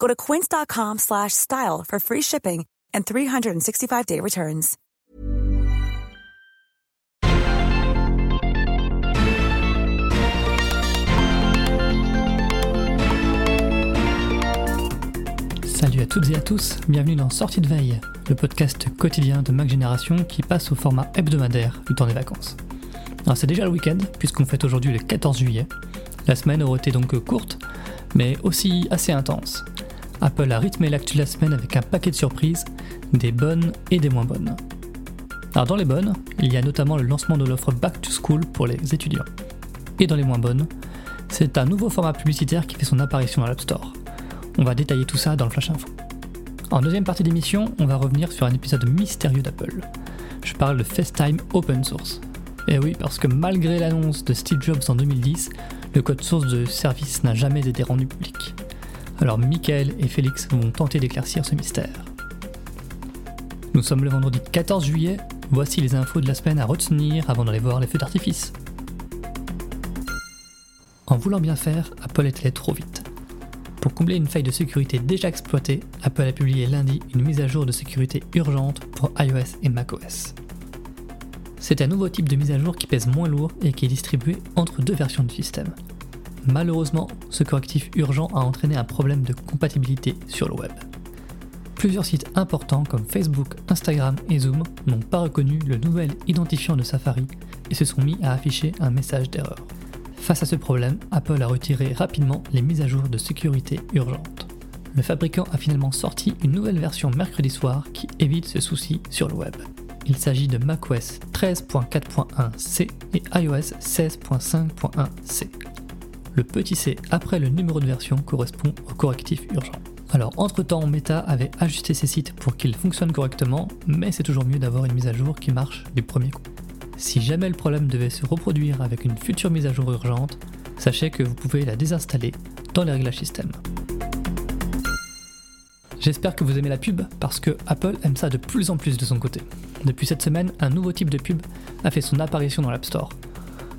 Go to quince.com slash style for free shipping and 365-day returns. Salut à toutes et à tous, bienvenue dans Sortie de veille, le podcast quotidien de Mac Génération qui passe au format hebdomadaire du temps des vacances. Alors c'est déjà le week-end, puisqu'on fête aujourd'hui le 14 juillet. La semaine aurait été donc courte, mais aussi assez intense. Apple a rythmé l'actu de la semaine avec un paquet de surprises, des bonnes et des moins bonnes. Alors dans les bonnes, il y a notamment le lancement de l'offre Back to School pour les étudiants. Et dans les moins bonnes, c'est un nouveau format publicitaire qui fait son apparition dans l'App Store. On va détailler tout ça dans le Flash Info. En deuxième partie d'émission, on va revenir sur un épisode mystérieux d'Apple. Je parle de FaceTime Open Source. Et oui, parce que malgré l'annonce de Steve Jobs en 2010, le code source de service n'a jamais été rendu public. Alors Michael et Félix vont tenter d'éclaircir ce mystère. Nous sommes le vendredi 14 juillet, voici les infos de la semaine à retenir avant d'aller voir les feux d'artifice. En voulant bien faire, Apple est allé trop vite. Pour combler une faille de sécurité déjà exploitée, Apple a publié lundi une mise à jour de sécurité urgente pour iOS et macOS. C'est un nouveau type de mise à jour qui pèse moins lourd et qui est distribué entre deux versions du système. Malheureusement, ce correctif urgent a entraîné un problème de compatibilité sur le web. Plusieurs sites importants comme Facebook, Instagram et Zoom n'ont pas reconnu le nouvel identifiant de Safari et se sont mis à afficher un message d'erreur. Face à ce problème, Apple a retiré rapidement les mises à jour de sécurité urgentes. Le fabricant a finalement sorti une nouvelle version mercredi soir qui évite ce souci sur le web. Il s'agit de macOS 13.4.1c et iOS 16.5.1c. Le petit c après le numéro de version correspond au correctif urgent. Alors entre-temps, Meta avait ajusté ses sites pour qu'ils fonctionnent correctement, mais c'est toujours mieux d'avoir une mise à jour qui marche du premier coup. Si jamais le problème devait se reproduire avec une future mise à jour urgente, sachez que vous pouvez la désinstaller dans les réglages système. J'espère que vous aimez la pub parce que Apple aime ça de plus en plus de son côté. Depuis cette semaine, un nouveau type de pub a fait son apparition dans l'App Store.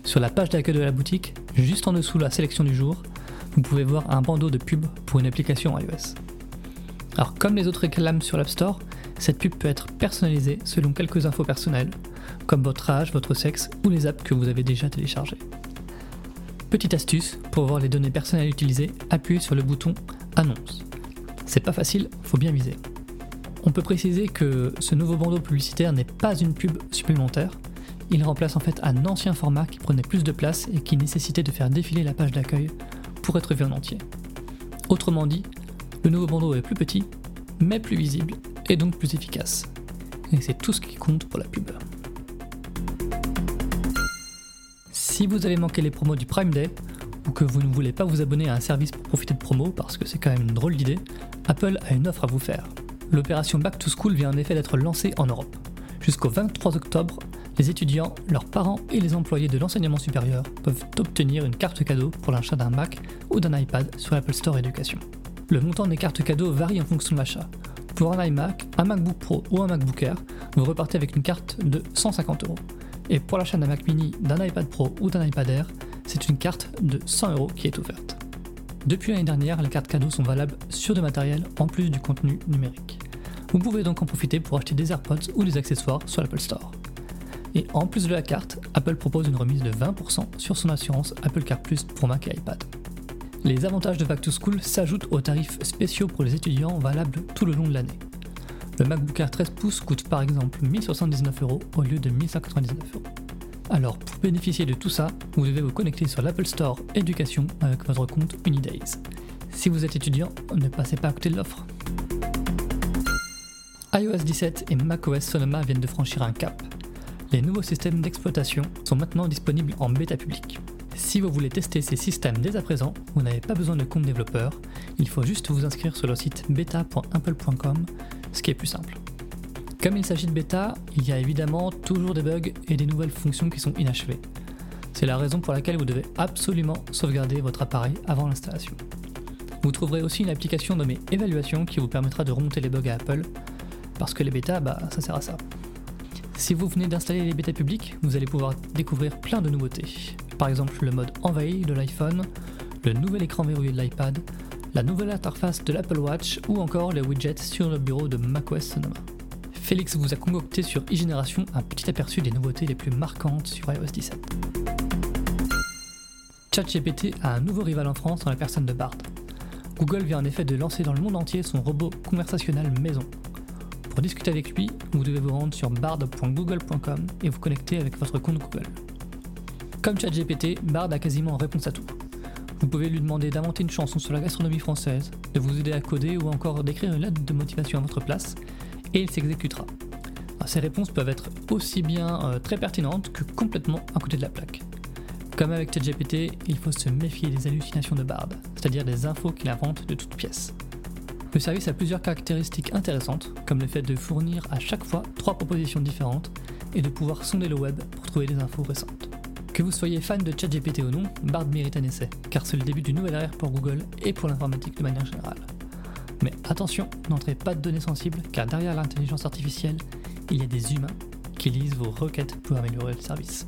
Sur la page d'accueil de la boutique, juste en dessous de la sélection du jour, vous pouvez voir un bandeau de pub pour une application iOS. Alors comme les autres réclames sur l'App Store, cette pub peut être personnalisée selon quelques infos personnelles, comme votre âge, votre sexe ou les apps que vous avez déjà téléchargées. Petite astuce, pour voir les données personnelles utilisées, appuyez sur le bouton Annonce. C'est pas facile, faut bien viser. On peut préciser que ce nouveau bandeau publicitaire n'est pas une pub supplémentaire, il remplace en fait un ancien format qui prenait plus de place et qui nécessitait de faire défiler la page d'accueil pour être vu en entier. Autrement dit, le nouveau bandeau est plus petit, mais plus visible et donc plus efficace. Et c'est tout ce qui compte pour la pub. Si vous avez manqué les promos du Prime Day, ou que vous ne voulez pas vous abonner à un service pour profiter de promos parce que c'est quand même une drôle d'idée, Apple a une offre à vous faire. L'opération Back to School vient en effet d'être lancée en Europe. Jusqu'au 23 octobre, les étudiants, leurs parents et les employés de l'enseignement supérieur peuvent obtenir une carte cadeau pour l'achat d'un Mac ou d'un iPad sur l'Apple Store Éducation. Le montant des cartes cadeaux varie en fonction de l'achat. Pour un iMac, un MacBook Pro ou un MacBook Air, vous repartez avec une carte de 150 euros. Et pour l'achat d'un Mac mini, d'un iPad Pro ou d'un iPad Air, c'est une carte de 100 euros qui est offerte. Depuis l'année dernière, les cartes cadeaux sont valables sur du matériel en plus du contenu numérique. Vous pouvez donc en profiter pour acheter des AirPods ou des accessoires sur l'Apple Store. Et en plus de la carte, Apple propose une remise de 20% sur son assurance Apple Car Plus pour Mac et iPad. Les avantages de Back to School s'ajoutent aux tarifs spéciaux pour les étudiants valables tout le long de l'année. Le MacBook Air 13 pouces coûte par exemple 1079 euros au lieu de 1199 euros. Alors pour bénéficier de tout ça, vous devez vous connecter sur l'Apple Store Éducation avec votre compte Unidays. Si vous êtes étudiant, ne passez pas à côté de l'offre. iOS 17 et macOS Sonoma viennent de franchir un cap. Les nouveaux systèmes d'exploitation sont maintenant disponibles en bêta publique. Si vous voulez tester ces systèmes dès à présent, vous n'avez pas besoin de compte développeur, il faut juste vous inscrire sur le site beta.apple.com, ce qui est plus simple. Comme il s'agit de bêta, il y a évidemment toujours des bugs et des nouvelles fonctions qui sont inachevées. C'est la raison pour laquelle vous devez absolument sauvegarder votre appareil avant l'installation. Vous trouverez aussi une application nommée Évaluation qui vous permettra de remonter les bugs à Apple, parce que les bêtas, bah, ça sert à ça. Si vous venez d'installer les bêtas publics, vous allez pouvoir découvrir plein de nouveautés. Par exemple le mode envahi de l'iPhone, le nouvel écran verrouillé de l'iPad, la nouvelle interface de l'Apple Watch ou encore les widgets sur le bureau de macOS Sonoma. Félix vous a concocté sur e-Génération un petit aperçu des nouveautés les plus marquantes sur iOS 17. ChatGPT a un nouveau rival en France dans la personne de Bard. Google vient en effet de lancer dans le monde entier son robot conversationnel maison. Pour discuter avec lui, vous devez vous rendre sur bard.google.com et vous connecter avec votre compte Google. Comme ChatGPT, Bard a quasiment réponse à tout. Vous pouvez lui demander d'inventer une chanson sur la gastronomie française, de vous aider à coder ou encore d'écrire une lettre de motivation à votre place, et il s'exécutera. Ces réponses peuvent être aussi bien euh, très pertinentes que complètement à côté de la plaque. Comme avec ChatGPT, il faut se méfier des hallucinations de Bard, c'est-à-dire des infos qu'il invente de toutes pièces. Le service a plusieurs caractéristiques intéressantes, comme le fait de fournir à chaque fois trois propositions différentes et de pouvoir sonder le web pour trouver des infos récentes. Que vous soyez fan de ChatGPT ou non, Bard mérite un essai, car c'est le début d'une nouvelle ère pour Google et pour l'informatique de manière générale. Mais attention, n'entrez pas de données sensibles, car derrière l'intelligence artificielle, il y a des humains qui lisent vos requêtes pour améliorer le service.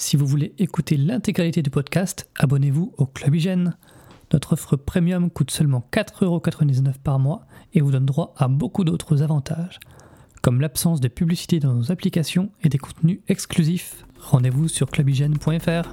Si vous voulez écouter l'intégralité du podcast, abonnez-vous au Club Hygiène. Notre offre premium coûte seulement 4,99€ par mois et vous donne droit à beaucoup d'autres avantages, comme l'absence de publicité dans nos applications et des contenus exclusifs. Rendez-vous sur clubhygiène.fr.